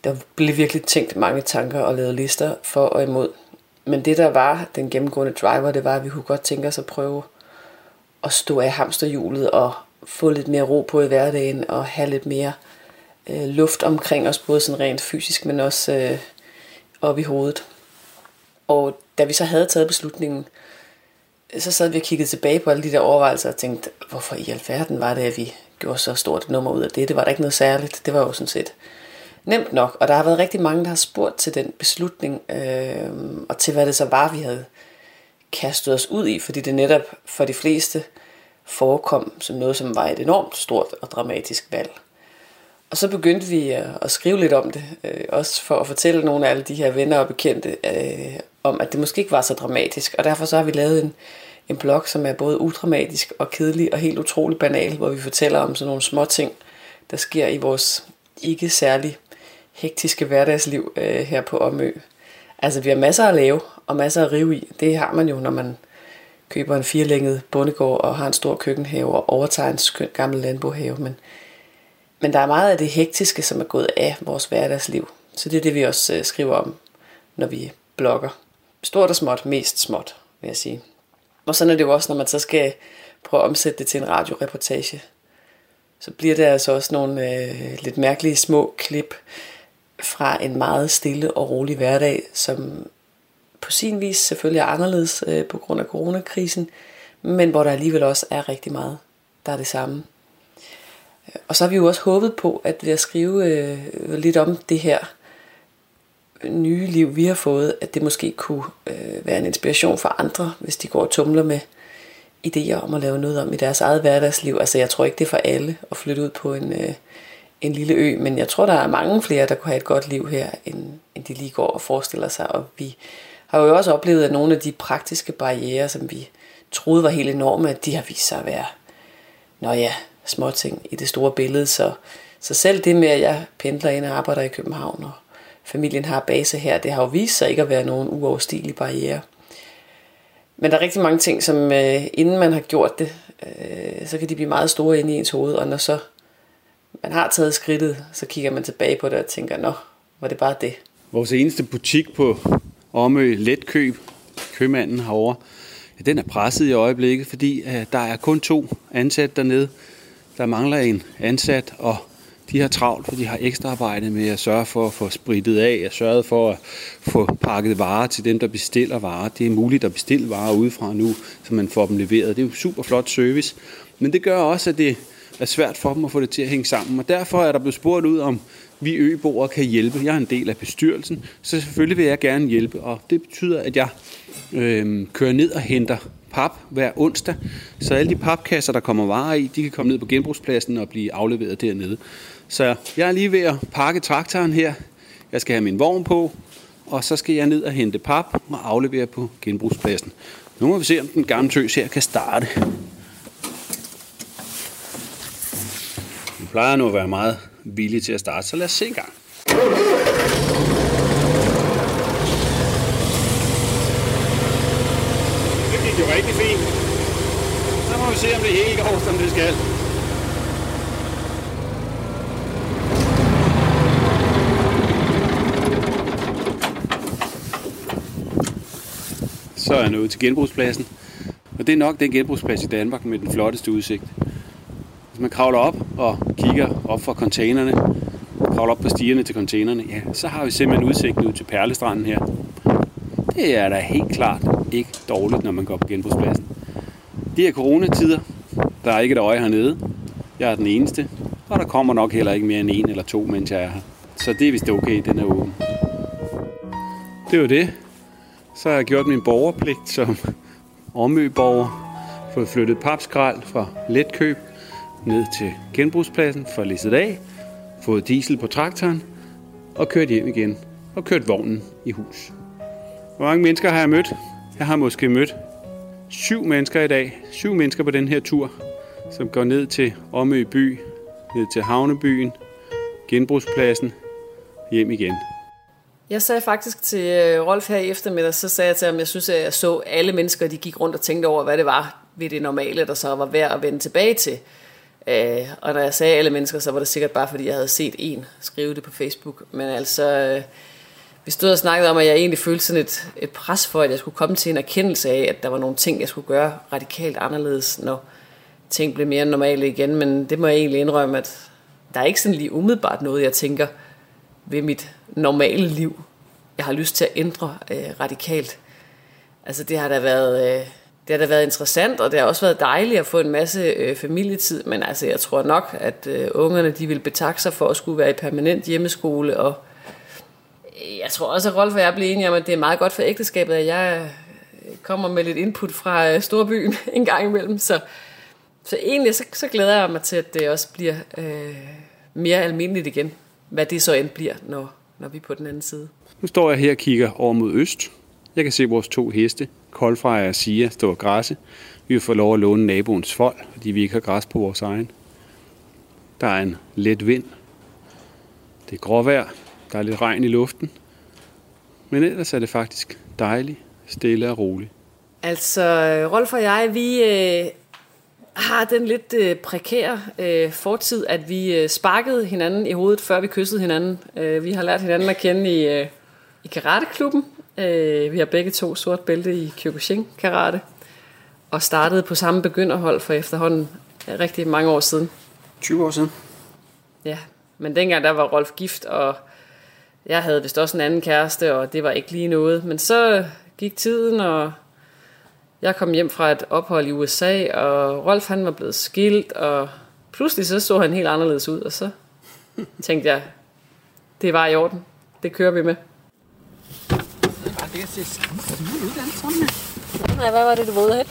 Der blev virkelig tænkt mange tanker og lavet lister for og imod. Men det, der var den gennemgående driver, det var, at vi kunne godt tænke os at prøve at stå af hamsterhjulet og få lidt mere ro på i hverdagen og have lidt mere øh, luft omkring os, både sådan rent fysisk, men også øh, op i hovedet. Og da vi så havde taget beslutningen, så sad vi og kiggede tilbage på alle de der overvejelser og tænkte, hvorfor i alverden var det, at vi gjorde så stort et nummer ud af det? Det var da ikke noget særligt. Det var jo sådan set nemt nok. Og der har været rigtig mange, der har spurgt til den beslutning, øh, og til hvad det så var, vi havde kastet os ud i, fordi det netop for de fleste forekom som noget, som var et enormt stort og dramatisk valg. Og så begyndte vi øh, at skrive lidt om det, øh, også for at fortælle nogle af alle de her venner og bekendte, øh, om at det måske ikke var så dramatisk. Og derfor så har vi lavet en, en blog, som er både udramatisk og kedelig og helt utrolig banal, hvor vi fortæller om sådan nogle små ting, der sker i vores ikke særlig hektiske hverdagsliv øh, her på Omø. Altså vi har masser at lave og masser at rive i. Det har man jo, når man køber en firelænget bondegård og har en stor køkkenhave og overtager en skøn gammel landbohave. Men, men der er meget af det hektiske, som er gået af vores hverdagsliv. Så det er det, vi også øh, skriver om, når vi blogger. Stort og småt, mest småt, vil jeg sige. Og sådan er det jo også, når man så skal prøve at omsætte det til en radioreportage. Så bliver det altså også nogle øh, lidt mærkelige små klip fra en meget stille og rolig hverdag, som på sin vis selvfølgelig er anderledes øh, på grund af coronakrisen, men hvor der alligevel også er rigtig meget, der er det samme. Øh, og så har vi jo også håbet på, at ved at skrive øh, lidt om det her nye liv, vi har fået, at det måske kunne øh, være en inspiration for andre, hvis de går og tumler med idéer om at lave noget om i deres eget hverdagsliv. Altså jeg tror ikke, det er for alle at flytte ud på en, øh, en lille ø, men jeg tror, der er mange flere, der kunne have et godt liv her, end, end de lige går og forestiller sig. Og vi har jo også oplevet, at nogle af de praktiske barriere, som vi troede var helt enorme, at de har vist sig at være, nå ja, småting i det store billede. Så, så selv det med, at jeg pendler ind og arbejder i København og familien har base her. Det har jo vist sig ikke at være nogen uoverstigelig barriere. Men der er rigtig mange ting, som øh, inden man har gjort det, øh, så kan de blive meget store inde i ens hoved, og når så man har taget skridtet, så kigger man tilbage på det og tænker, nå, var det bare det. Vores eneste butik på Omø Letkøb, købmanden herovre, ja, den er presset i øjeblikket, fordi uh, der er kun to ansat dernede. Der mangler en ansat, og de har travlt, for de har ekstra arbejde med at sørge for at få spritet af, at sørge for at få pakket varer til dem, der bestiller varer. Det er muligt at bestille varer udefra nu, så man får dem leveret. Det er jo super flot service. Men det gør også, at det er svært for dem at få det til at hænge sammen. Og derfor er der blevet spurgt ud, om vi øboere kan hjælpe. Jeg er en del af bestyrelsen, så selvfølgelig vil jeg gerne hjælpe. Og det betyder, at jeg øh, kører ned og henter pap hver onsdag, så alle de papkasser, der kommer varer i, de kan komme ned på genbrugspladsen og blive afleveret dernede. Så jeg er lige ved at pakke traktoren her. Jeg skal have min vogn på, og så skal jeg ned og hente pap og aflevere på genbrugspladsen. Nu må vi se, om den gamle tøs her kan starte. Plejer nu at være meget villig til at starte, så lad os se en gang. Det gik jo rigtig fint. Så må vi se, om det hele går, som det skal. Så er jeg nået til genbrugspladsen. Og det er nok den genbrugsplads i Danmark med den flotteste udsigt. Man kravler op og kigger op fra containerne, kravler op på stierne til containerne, ja, så har vi simpelthen udsigt ud til Perlestranden her. Det er da helt klart ikke dårligt, når man går på genbrugspladsen. Det er coronatider, der er ikke et øje hernede. Jeg er den eneste, og der kommer nok heller ikke mere end en eller to, mens jeg er her. Så det er vist okay, den er åben. Det var det. Så har jeg gjort min borgerpligt som omøborger. Fået flyttet papskrald fra letkøb ned til genbrugspladsen for læsset af. Fået diesel på traktoren og kørt hjem igen. Og kørt vognen i hus. Hvor mange mennesker har jeg mødt? Jeg har måske mødt syv mennesker i dag. Syv mennesker på den her tur, som går ned til Omø by, ned til Havnebyen, genbrugspladsen, hjem igen. Jeg sagde faktisk til øh, Rolf her i eftermiddag, så sagde jeg til ham, jeg synes, at jeg så alle mennesker, de gik rundt og tænkte over, hvad det var ved det normale, der så var værd at vende tilbage til. Øh, og når jeg sagde alle mennesker, så var det sikkert bare, fordi jeg havde set en skrive det på Facebook. Men altså, øh, vi stod og snakkede om, at jeg egentlig følte sådan et, et pres for, at jeg skulle komme til en erkendelse af, at der var nogle ting, jeg skulle gøre radikalt anderledes, når ting blev mere normale igen. Men det må jeg egentlig indrømme, at der er ikke sådan lige umiddelbart noget, jeg tænker ved mit normale liv, jeg har lyst til at ændre øh, radikalt. Altså det har da været... Øh, det har da været interessant, og det har også været dejligt at få en masse øh, familietid, men altså jeg tror nok, at øh, ungerne de vil betakke sig for at skulle være i permanent hjemmeskole, og øh, jeg tror også, at Rolf og jeg bliver enige om, at det er meget godt for ægteskabet, at jeg øh, kommer med lidt input fra øh, storbyen en gang imellem, så, så egentlig så, så glæder jeg mig til, at det også bliver øh, mere almindeligt igen, hvad det så end bliver, når, når vi er på den anden side. Nu står jeg her og kigger over mod øst. Jeg kan se vores to heste, koldfrejer og Sia, stå og græsse. Vi får lov at låne naboens fold, fordi vi ikke har græs på vores egen. Der er en let vind. Det er gråvejr. Der er lidt regn i luften. Men ellers er det faktisk dejligt, stille og roligt. Altså, Rolf og jeg, vi øh, har den lidt øh, prekære øh, fortid, at vi øh, sparkede hinanden i hovedet, før vi kyssede hinanden. Øh, vi har lært hinanden at kende i, øh, i karateklubben. Øh, vi har begge to sort bælte i Kyokushin karate. Og startede på samme begynderhold for efterhånden øh, rigtig mange år siden. 20 år siden. Ja, men dengang der var Rolf gift, og jeg havde vist også en anden kæreste, og det var ikke lige noget. Men så gik tiden, og jeg kom hjem fra et ophold i USA, og Rolf han var blevet skilt, og pludselig så så han helt anderledes ud, og så tænkte jeg, det var i orden. Det kører vi med. Det ser skide ud, den sådan Nej, hvad var det, du var ude at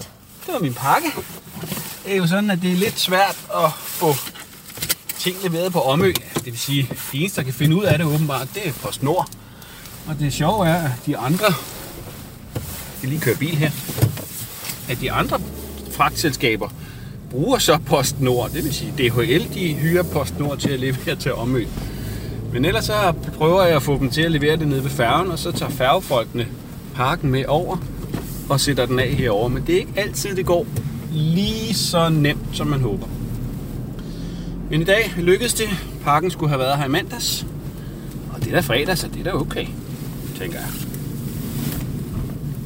Det var min pakke. Det er jo sådan, at det er lidt svært at få ting leveret på Omø. Det vil sige, det eneste, der kan finde ud af det åbenbart, det er på snor. Og det sjove er, at de andre... Jeg lige køre bil her. At de andre fragtselskaber bruger så PostNord. Det vil sige, DHL de hyrer PostNord til at levere til Omø. Men ellers så prøver jeg at få dem til at levere det nede ved færgen, og så tager færgefolkene pakken med over og sætter den af herover. Men det er ikke altid, det går lige så nemt, som man håber. Men i dag lykkedes det. Pakken skulle have været her i mandags. Og det er da fredag, så det er da okay, tænker jeg.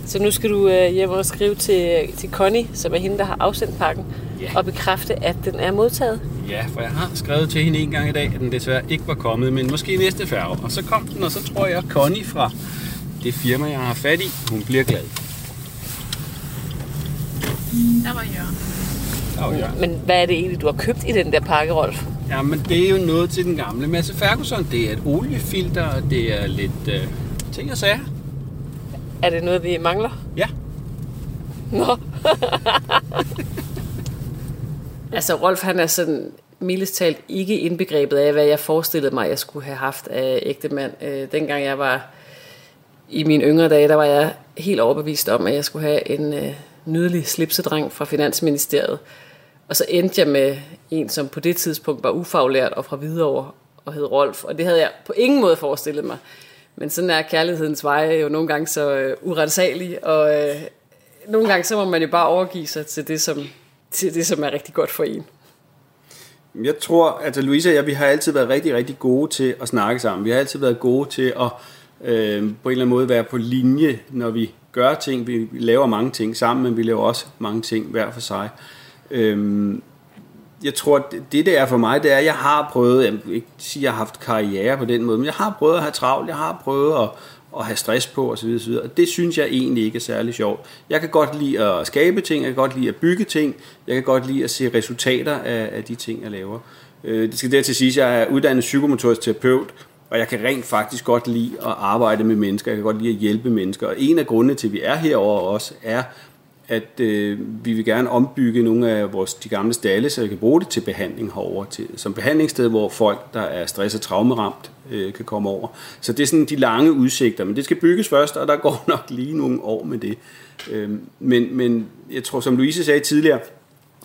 Så nu skal du øh, hjem og skrive til, til Connie, som er hende, der har afsendt pakken, Ja. og bekræfte, at den er modtaget. Ja, for jeg har skrevet til hende en gang i dag, at den desværre ikke var kommet, men måske næste færge. Og så kom den, og så tror jeg, at Connie fra det firma, jeg har fat i, hun bliver glad. Der var Jørgen. Der var Jørgen. Men hvad er det egentlig, du har købt i den der pakke, Rolf? Ja, men det er jo noget til den gamle Masse Ferguson. Det er et oliefilter, og det er lidt øh, ting og sager. Er det noget, vi mangler? Ja. Nå. altså, Rolf, han er sådan mildest talt ikke indbegrebet af, hvad jeg forestillede mig, jeg skulle have haft af ægte mand. Øh, dengang jeg var i mine yngre dage, der var jeg helt overbevist om, at jeg skulle have en øh, nydelig slipsedreng fra Finansministeriet. Og så endte jeg med en, som på det tidspunkt var ufaglært og fra Hvidovre og hed Rolf. Og det havde jeg på ingen måde forestillet mig. Men sådan er kærlighedens veje jo nogle gange så øh, urensagelig, og øh, nogle gange så må man jo bare overgive sig til det, som, til det, som er rigtig godt for en. Jeg tror, at Louise og jeg, vi har altid været rigtig, rigtig gode til at snakke sammen. Vi har altid været gode til at øh, på en eller anden måde være på linje, når vi gør ting. Vi laver mange ting sammen, men vi laver også mange ting hver for sig. Øh, jeg tror, det det er for mig, det er, at jeg har prøvet, jeg vil ikke sige, at jeg har haft karriere på den måde, men jeg har prøvet at have travlt, jeg har prøvet at, at have stress på osv. osv. Og det synes jeg egentlig ikke er særlig sjovt. Jeg kan godt lide at skabe ting, jeg kan godt lide at bygge ting, jeg kan godt lide at se resultater af, af de ting, jeg laver. Øh, Det skal dertil sige, at jeg er uddannet psykomotorisk terapeut, og jeg kan rent faktisk godt lide at arbejde med mennesker, jeg kan godt lide at hjælpe mennesker. Og en af grundene til, at vi er herover også, er, at øh, vi vil gerne ombygge nogle af vores, de gamle stalle, så vi kan bruge det til behandling herover til, som behandlingssted, hvor folk, der er stress- og traumeramt, øh, kan komme over. Så det er sådan de lange udsigter, men det skal bygges først, og der går nok lige nogle år med det. Øh, men, men jeg tror, som Louise sagde tidligere,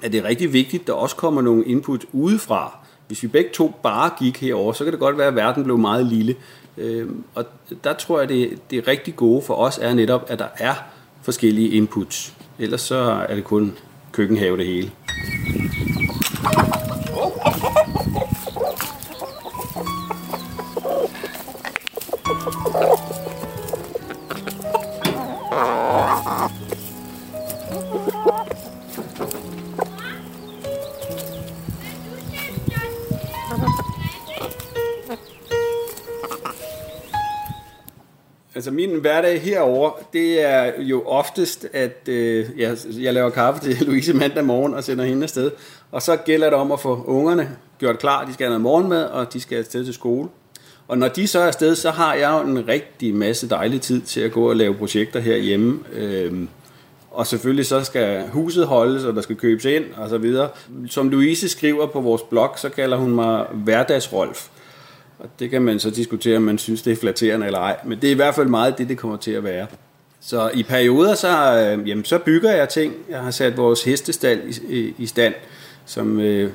at det er rigtig vigtigt, at der også kommer nogle input udefra. Hvis vi begge to bare gik herover, så kan det godt være, at verden blev meget lille. Øh, og der tror jeg, det, det rigtig gode for os er netop, at der er forskellige inputs. Ellers så er det kun køkkenhave det hele. Altså min hverdag herover, det er jo oftest, at øh, jeg, jeg laver kaffe til Louise mandag morgen og sender hende afsted. Og så gælder det om at få ungerne gjort klar. De skal have noget morgenmad, og de skal afsted til skole. Og når de så er afsted, så har jeg jo en rigtig masse dejlig tid til at gå og lave projekter herhjemme. Øhm, og selvfølgelig så skal huset holdes, og der skal købes ind, og så videre. Som Louise skriver på vores blog, så kalder hun mig hverdagsrolf. Og det kan man så diskutere, om man synes, det er flatterende eller ej. Men det er i hvert fald meget det, det kommer til at være. Så i perioder, så, øh, jamen, så bygger jeg ting. Jeg har sat vores hestestal i, i, i stand, som øh,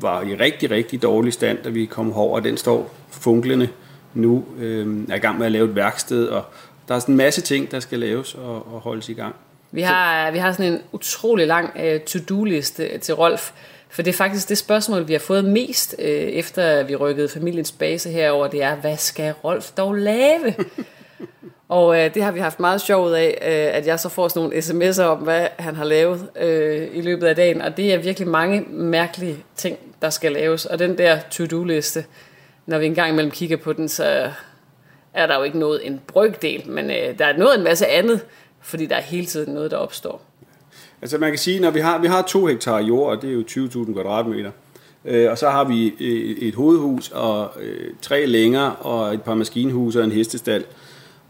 var i rigtig, rigtig dårlig stand, da vi kom over. Den står funklende nu. Øh, er i gang med at lave et værksted, og der er sådan en masse ting, der skal laves og, og holdes i gang. Vi har, vi har sådan en utrolig lang øh, to-do-liste til Rolf, for det er faktisk det spørgsmål, vi har fået mest, øh, efter vi rykkede familiens base herover, det er, hvad skal Rolf dog lave? Og øh, det har vi haft meget sjov ud af, øh, at jeg så får sådan nogle sms'er om, hvad han har lavet øh, i løbet af dagen, og det er virkelig mange mærkelige ting, der skal laves. Og den der to-do-liste, når vi engang imellem kigger på den, så er der jo ikke noget en brygdel, men øh, der er noget en masse andet, fordi der er hele tiden noget, der opstår. Altså man kan sige, når vi har, vi har to hektar jord, og det er jo 20.000 kvadratmeter, øh, og så har vi et, et hovedhus og øh, tre længer og et par maskinhuse og en hestestald.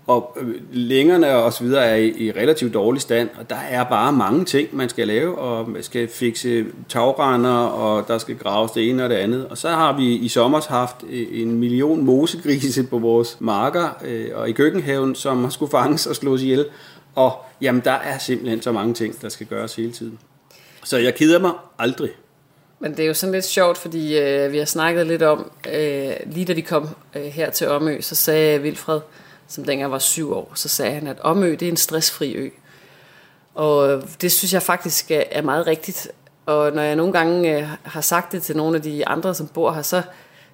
Og øh, længerne og så videre er i, i relativt dårlig stand, og der er bare mange ting, man skal lave, og man skal fikse tagrender, og der skal graves det ene og det andet. Og så har vi i sommer haft øh, en million mosegrise på vores marker øh, og i køkkenhaven, som har skulle fanges og slås ihjel. Og jamen, der er simpelthen så mange ting, der skal gøres hele tiden. Så jeg keder mig aldrig. Men det er jo sådan lidt sjovt, fordi øh, vi har snakket lidt om, øh, lige da vi kom øh, her til Omø, så sagde Vilfred, som dengang var syv år, så sagde han, at Omø det er en stressfri ø. Og øh, det synes jeg faktisk er, er meget rigtigt. Og når jeg nogle gange øh, har sagt det til nogle af de andre, som bor her, så,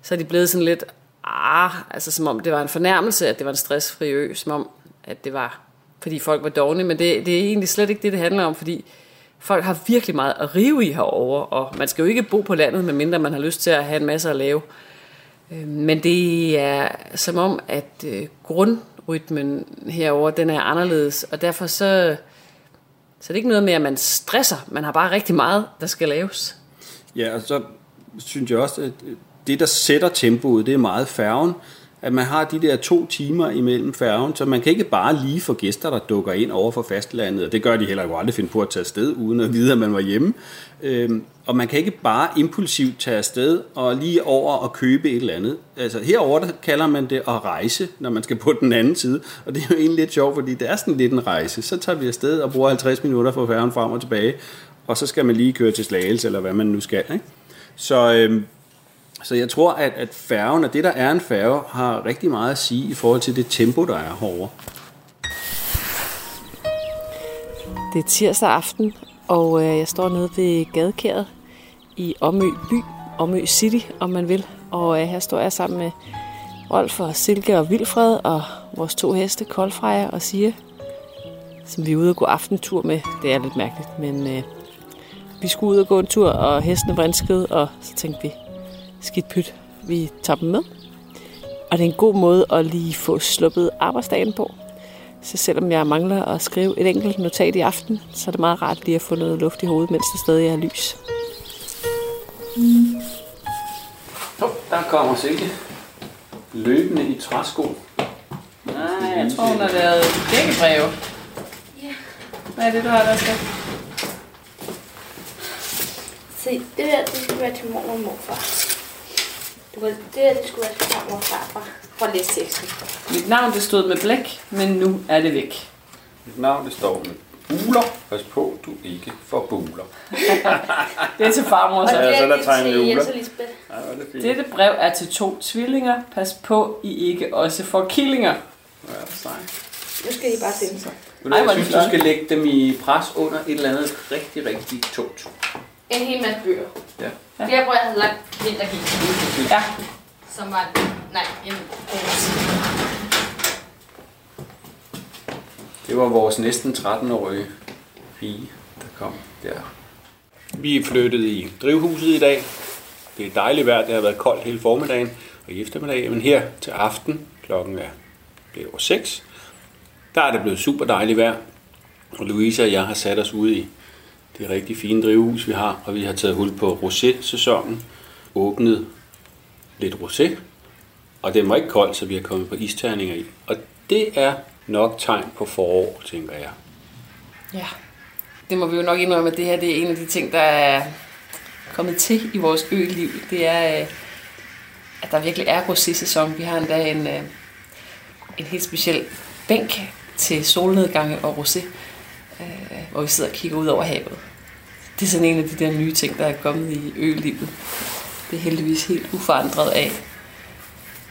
så er de blevet sådan lidt, ah, altså som om det var en fornærmelse, at det var en stressfri ø, som om, at det var, fordi folk var dogne, men det, det er egentlig slet ikke det, det handler om, fordi folk har virkelig meget at rive i herover, og man skal jo ikke bo på landet, medmindre man har lyst til at have en masse at lave. Øh, men det er som om, at øh, grundrytmen herover den er anderledes, og derfor så, så er det ikke noget med, at man stresser. Man har bare rigtig meget, der skal laves. Ja, og så synes jeg også, at øh, det, der sætter tempoet, det er meget færgen. At man har de der to timer imellem færgen, så man kan ikke bare lige få gæster, der dukker ind over for fastlandet. Og det gør de heller ikke aldrig finde på at tage afsted, uden at vide, at man var hjemme. Øhm, og man kan ikke bare impulsivt tage afsted og lige over og købe et eller andet. Altså herover der kalder man det at rejse, når man skal på den anden side. Og det er jo egentlig lidt sjovt, fordi det er sådan lidt en rejse. Så tager vi afsted og bruger 50 minutter for færgen frem og tilbage. Og så skal man lige køre til Slagelse, eller hvad man nu skal. Ikke? Så, øhm, så jeg tror, at, at færgen, og det der er en færge, har rigtig meget at sige i forhold til det tempo, der er herovre. Det er tirsdag aften, og øh, jeg står nede ved gadekæret i Omø by, Omø City, om man vil. Og øh, her står jeg sammen med Rolf og Silke og Vilfred og vores to heste, Koldfreja og Sia, som vi er ude og gå aftentur med. Det er lidt mærkeligt, men øh, vi skulle ud og gå en tur, og hestene vrinskede, og så tænkte vi, skidt pyt, vi tager dem med. Og det er en god måde at lige få sluppet arbejdsdagen på. Så selvom jeg mangler at skrive et enkelt notat i aften, så er det meget rart lige at få noget luft i hovedet, mens der stadig er lys. Oh, der kommer Silke. Løbende i træsko. Nej, jeg tror, hun har lavet dækkebreve. Ja. Hvad er det, du har der skal? Se, det der, det skulle være til mor og morfar. Du kan, det der, det skulle være farmor og farfar. For at læse teksten. Mit navn det stod med blæk, men nu er det væk. Mit navn det står med buler. Pas på, du ikke får buler. Det er til farmor, Og så. Ja, så er er der det tegnet til uler. Jens og Lisbeth. Ja, det. Dette brev er til to tvillinger. Pas på, I ikke også får killinger. Ja, sejt. Nu skal I bare sig. Ved du, Ej, Jeg synes, du skal lægge dem i pres under et eller andet rigtig, rigtig tungt. En hel masse bøger. Ja. Det er, hvor jeg havde lagt vintergik. Ja, Som var, nej, en rose. Det var vores næsten 13-årige pige, der kom der. Vi er flyttet i drivhuset i dag. Det er dejligt vejr. Det har været koldt hele formiddagen og i eftermiddag. Men her til aften, klokken er blevet over 6, der er det blevet super dejligt vejr. Og Louise og jeg har sat os ude i det rigtig fine drivhus, vi har. Og vi har taget hul på rosé-sæsonen. Åbnet lidt rosé. Og det var ikke koldt, så vi har kommet på isterninger i. Og det er nok tegn på forår, tænker jeg. Ja, det må vi jo nok indrømme, at det her det er en af de ting, der er kommet til i vores ø-liv. Det er, øh, at der virkelig er rosé-sæson. Vi har endda en, øh, en helt speciel bænk til solnedgange og rosé, hvor vi sidder og kigger ud over havet. Det er sådan en af de der nye ting, der er kommet i ø-livet. Det er heldigvis helt uforandret af,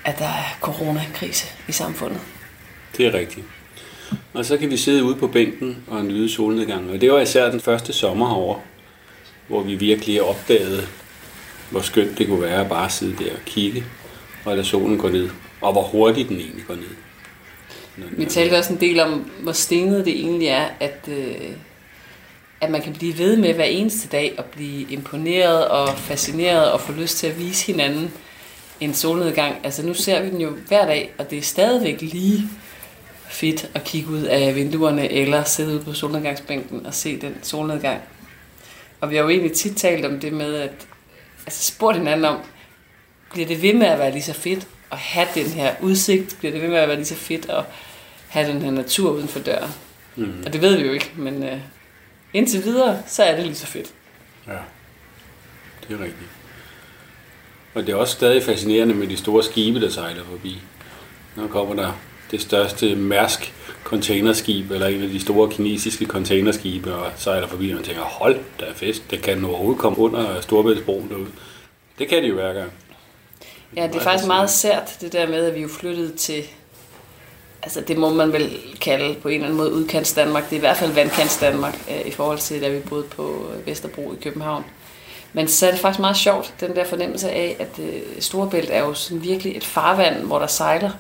at der er coronakrise i samfundet. Det er rigtigt. Og så kan vi sidde ude på bænken og nyde solnedgangen. Og det var især den første sommer herovre, hvor vi virkelig opdagede, hvor skønt det kunne være at bare sidde der og kigge, og lade solen gå ned. Og hvor hurtigt den egentlig går ned. Vi talte også en del om, hvor stenet det egentlig er, at, øh, at man kan blive ved med hver eneste dag at blive imponeret og fascineret og få lyst til at vise hinanden en solnedgang. Altså nu ser vi den jo hver dag, og det er stadigvæk lige fedt at kigge ud af vinduerne eller sidde ude på solnedgangsbænken og se den solnedgang. Og vi har jo egentlig tit talt om det med, at altså spurgt hinanden om, bliver det ved med at være lige så fedt at have den her udsigt? Bliver det ved med at være lige så fedt at have den her natur uden for døren? Mhm. Og det ved vi jo ikke, men øh, indtil videre, så er det lige så fedt. Ja, det er rigtigt. Og det er også stadig fascinerende med de store skibe, der sejler forbi. Nu kommer der det største Mærsk containerskib, eller en af de store kinesiske containerskibe, og sejler forbi, og man tænker, hold da fest, det kan overhovedet komme under Storbæltsbroen derude. Det kan de jo hver gang. Ja, det er faktisk meget sært, det der med, at vi er flyttet til, altså det må man vel kalde på en eller anden måde udkants Danmark. Det er i hvert fald vandkants Danmark øh, i forhold til, da vi boede på øh, Vesterbro i København. Men så er det faktisk meget sjovt, den der fornemmelse af, at øh, Storebælt er jo sådan virkelig et farvand, hvor der sejler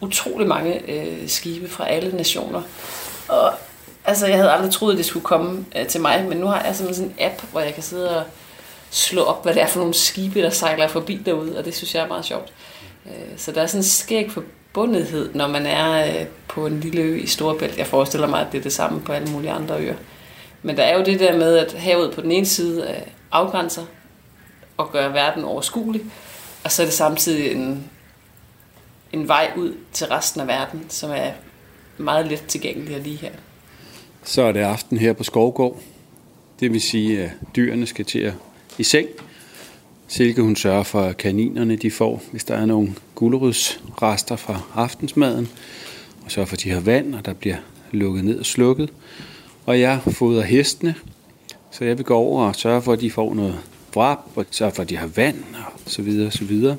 utrolig mange øh, skibe fra alle nationer. Og altså, jeg havde aldrig troet, at det skulle komme øh, til mig, men nu har jeg sådan en app, hvor jeg kan sidde og slå op, hvad det er for nogle skibe, der sejler forbi derude, og det synes jeg er meget sjovt. Øh, så der er sådan en skæg forbundethed, når man er øh, på en lille ø i Storebælt. Jeg forestiller mig, at det er det samme på alle mulige andre øer. Men der er jo det der med, at havet på den ene side øh, afgrænser og gør verden overskuelig, og så er det samtidig en, en vej ud til resten af verden, som er meget let tilgængelig lige her. Så er det aften her på Skovgård. Det vil sige, at dyrene skal til at i seng. Silke hun sørger for, at kaninerne de får, hvis der er nogle gulerodsrester fra aftensmaden. Og sørger for, at de har vand, og der bliver lukket ned og slukket. Og jeg fodrer hestene, så jeg vil gå over og sørge for, at de får noget vrap, og sørge for, at de har vand, og så videre, og så videre.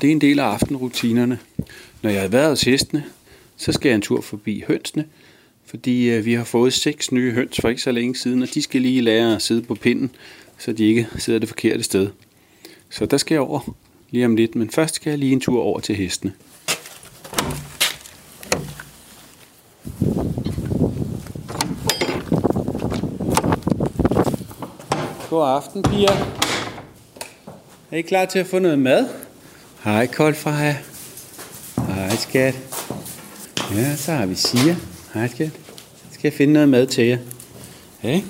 Det er en del af aftenrutinerne. Når jeg har været hos hestene, så skal jeg en tur forbi hønsene, fordi øh, vi har fået seks nye høns for ikke så længe siden, og de skal lige lære at sidde på pinden, så de ikke sidder det forkerte sted. Så der skal jeg over lige om lidt, men først skal jeg lige en tur over til hestene. God aften, piger. Er I klar til at få noget mad? Hej, Koldfreja. Hej, skat. Ja, så har vi Sia. Hej, skat. Skal jeg finde noget mad til jer? Hej.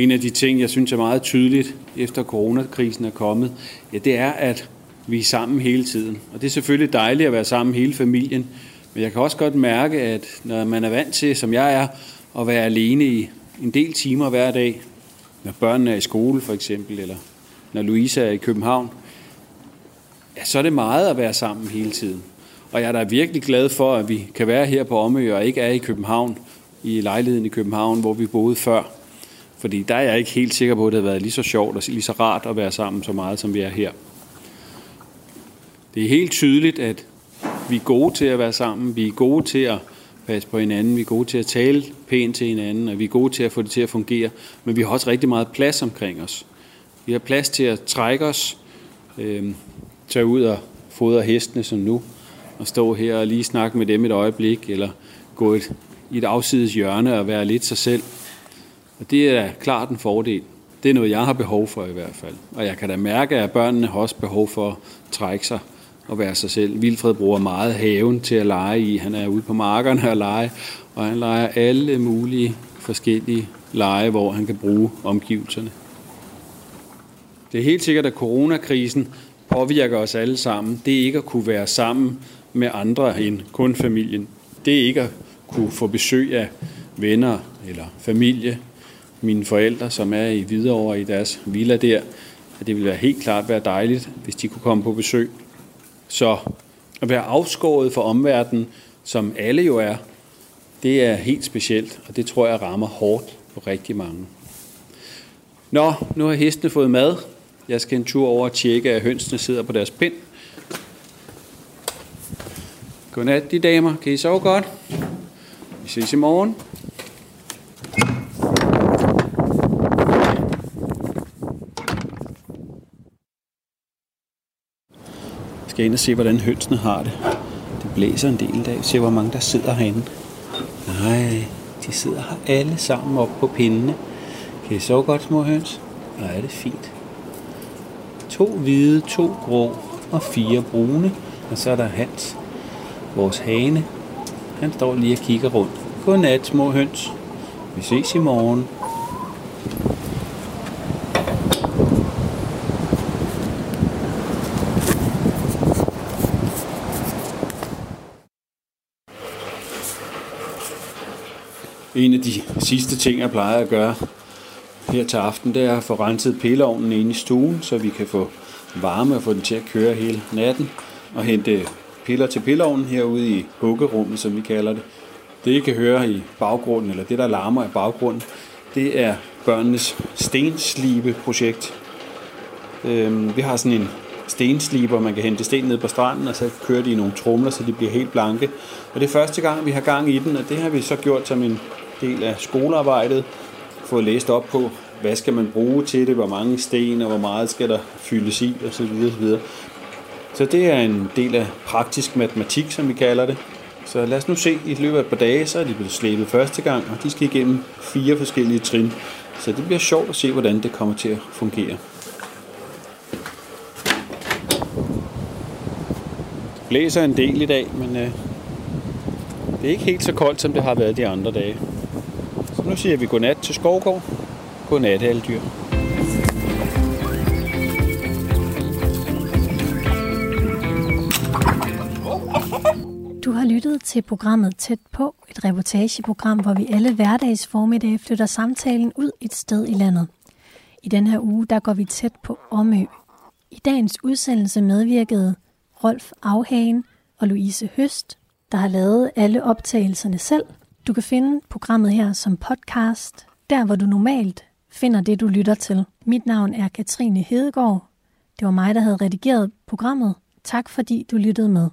En af de ting, jeg synes er meget tydeligt efter coronakrisen er kommet, ja, det er, at vi er sammen hele tiden. Og det er selvfølgelig dejligt at være sammen hele familien, men jeg kan også godt mærke, at når man er vant til, som jeg er, at være alene i en del timer hver dag, når børnene er i skole for eksempel, eller når Louise er i København, ja, så er det meget at være sammen hele tiden. Og jeg er da virkelig glad for, at vi kan være her på Omø og ikke er i København, i lejligheden i København, hvor vi boede før. Fordi der er jeg ikke helt sikker på, at det har været lige så sjovt og lige så rart at være sammen så meget, som vi er her. Det er helt tydeligt, at vi er gode til at være sammen. Vi er gode til at passe på hinanden. Vi er gode til at tale pænt til hinanden, og vi er gode til at få det til at fungere. Men vi har også rigtig meget plads omkring os. Vi har plads til at trække os, øh, tage ud og fodre hestene som nu, og stå her og lige snakke med dem et øjeblik, eller gå et, i et afsides hjørne og være lidt sig selv. Og det er klart en fordel. Det er noget, jeg har behov for i hvert fald. Og jeg kan da mærke, at børnene har også behov for at trække sig og være sig selv. Vilfred bruger meget haven til at lege i. Han er ude på markerne og lege, og han leger alle mulige forskellige lege, hvor han kan bruge omgivelserne. Det er helt sikkert, at coronakrisen påvirker os alle sammen. Det er ikke at kunne være sammen med andre end kun familien. Det er ikke at kunne få besøg af venner eller familie. Mine forældre, som er i Hvidovre i deres villa der, at det ville være helt klart være dejligt, hvis de kunne komme på besøg. Så at være afskåret fra omverdenen, som alle jo er, det er helt specielt, og det tror jeg rammer hårdt på rigtig mange. Nå, nu har hestene fået mad. Jeg skal en tur over og tjekke, at hønsene sidder på deres pind. Godnat, de damer. Kan I sove godt? Vi ses i morgen. Skal ind og se, hvordan hønsene har det. Det blæser en del i dag. Se, hvor mange der sidder herinde. Nej, de sidder her alle sammen op på pindene. Kan I sove godt, små høns? Nej, er det fint. To hvide, to grå og fire brune. Og så er der Hans, vores hane. Han står lige og kigger rundt. Godnat, små høns. Vi ses i morgen. En af de sidste ting, jeg plejer at gøre her til aften, det er at få renset pilleovnen ind i stuen, så vi kan få varme og få den til at køre hele natten. Og hente piller til pilleovnen herude i huggerummet, som vi kalder det. Det, I kan høre i baggrunden, eller det, der larmer i baggrunden, det er børnenes stenslibeprojekt. Øhm, vi har sådan en stensliber, man kan hente sten ned på stranden, og så kører de i nogle tromler, så de bliver helt blanke. Og det er første gang, vi har gang i den, og det har vi så gjort som en del af skolearbejdet. Få læst op på, hvad skal man bruge til det, hvor mange sten, og hvor meget skal der fyldes i, osv. Så, så det er en del af praktisk matematik, som vi kalder det. Så lad os nu se, i løbet af et par dage, så er de blevet slæbet første gang, og de skal igennem fire forskellige trin. Så det bliver sjovt at se, hvordan det kommer til at fungere. Det blæser en del i dag, men øh, det er ikke helt så koldt, som det har været de andre dage. Nu siger vi godnat til Skovgård. Godnat alle dyr. Du har lyttet til programmet Tæt på, et reportageprogram, hvor vi alle hverdags formiddag flytter samtalen ud et sted i landet. I den her uge, der går vi tæt på Omø. I dagens udsendelse medvirkede Rolf Afhagen og Louise Høst, der har lavet alle optagelserne selv. Du kan finde programmet her som podcast, der hvor du normalt finder det, du lytter til. Mit navn er Katrine Hedegaard. Det var mig, der havde redigeret programmet. Tak fordi du lyttede med.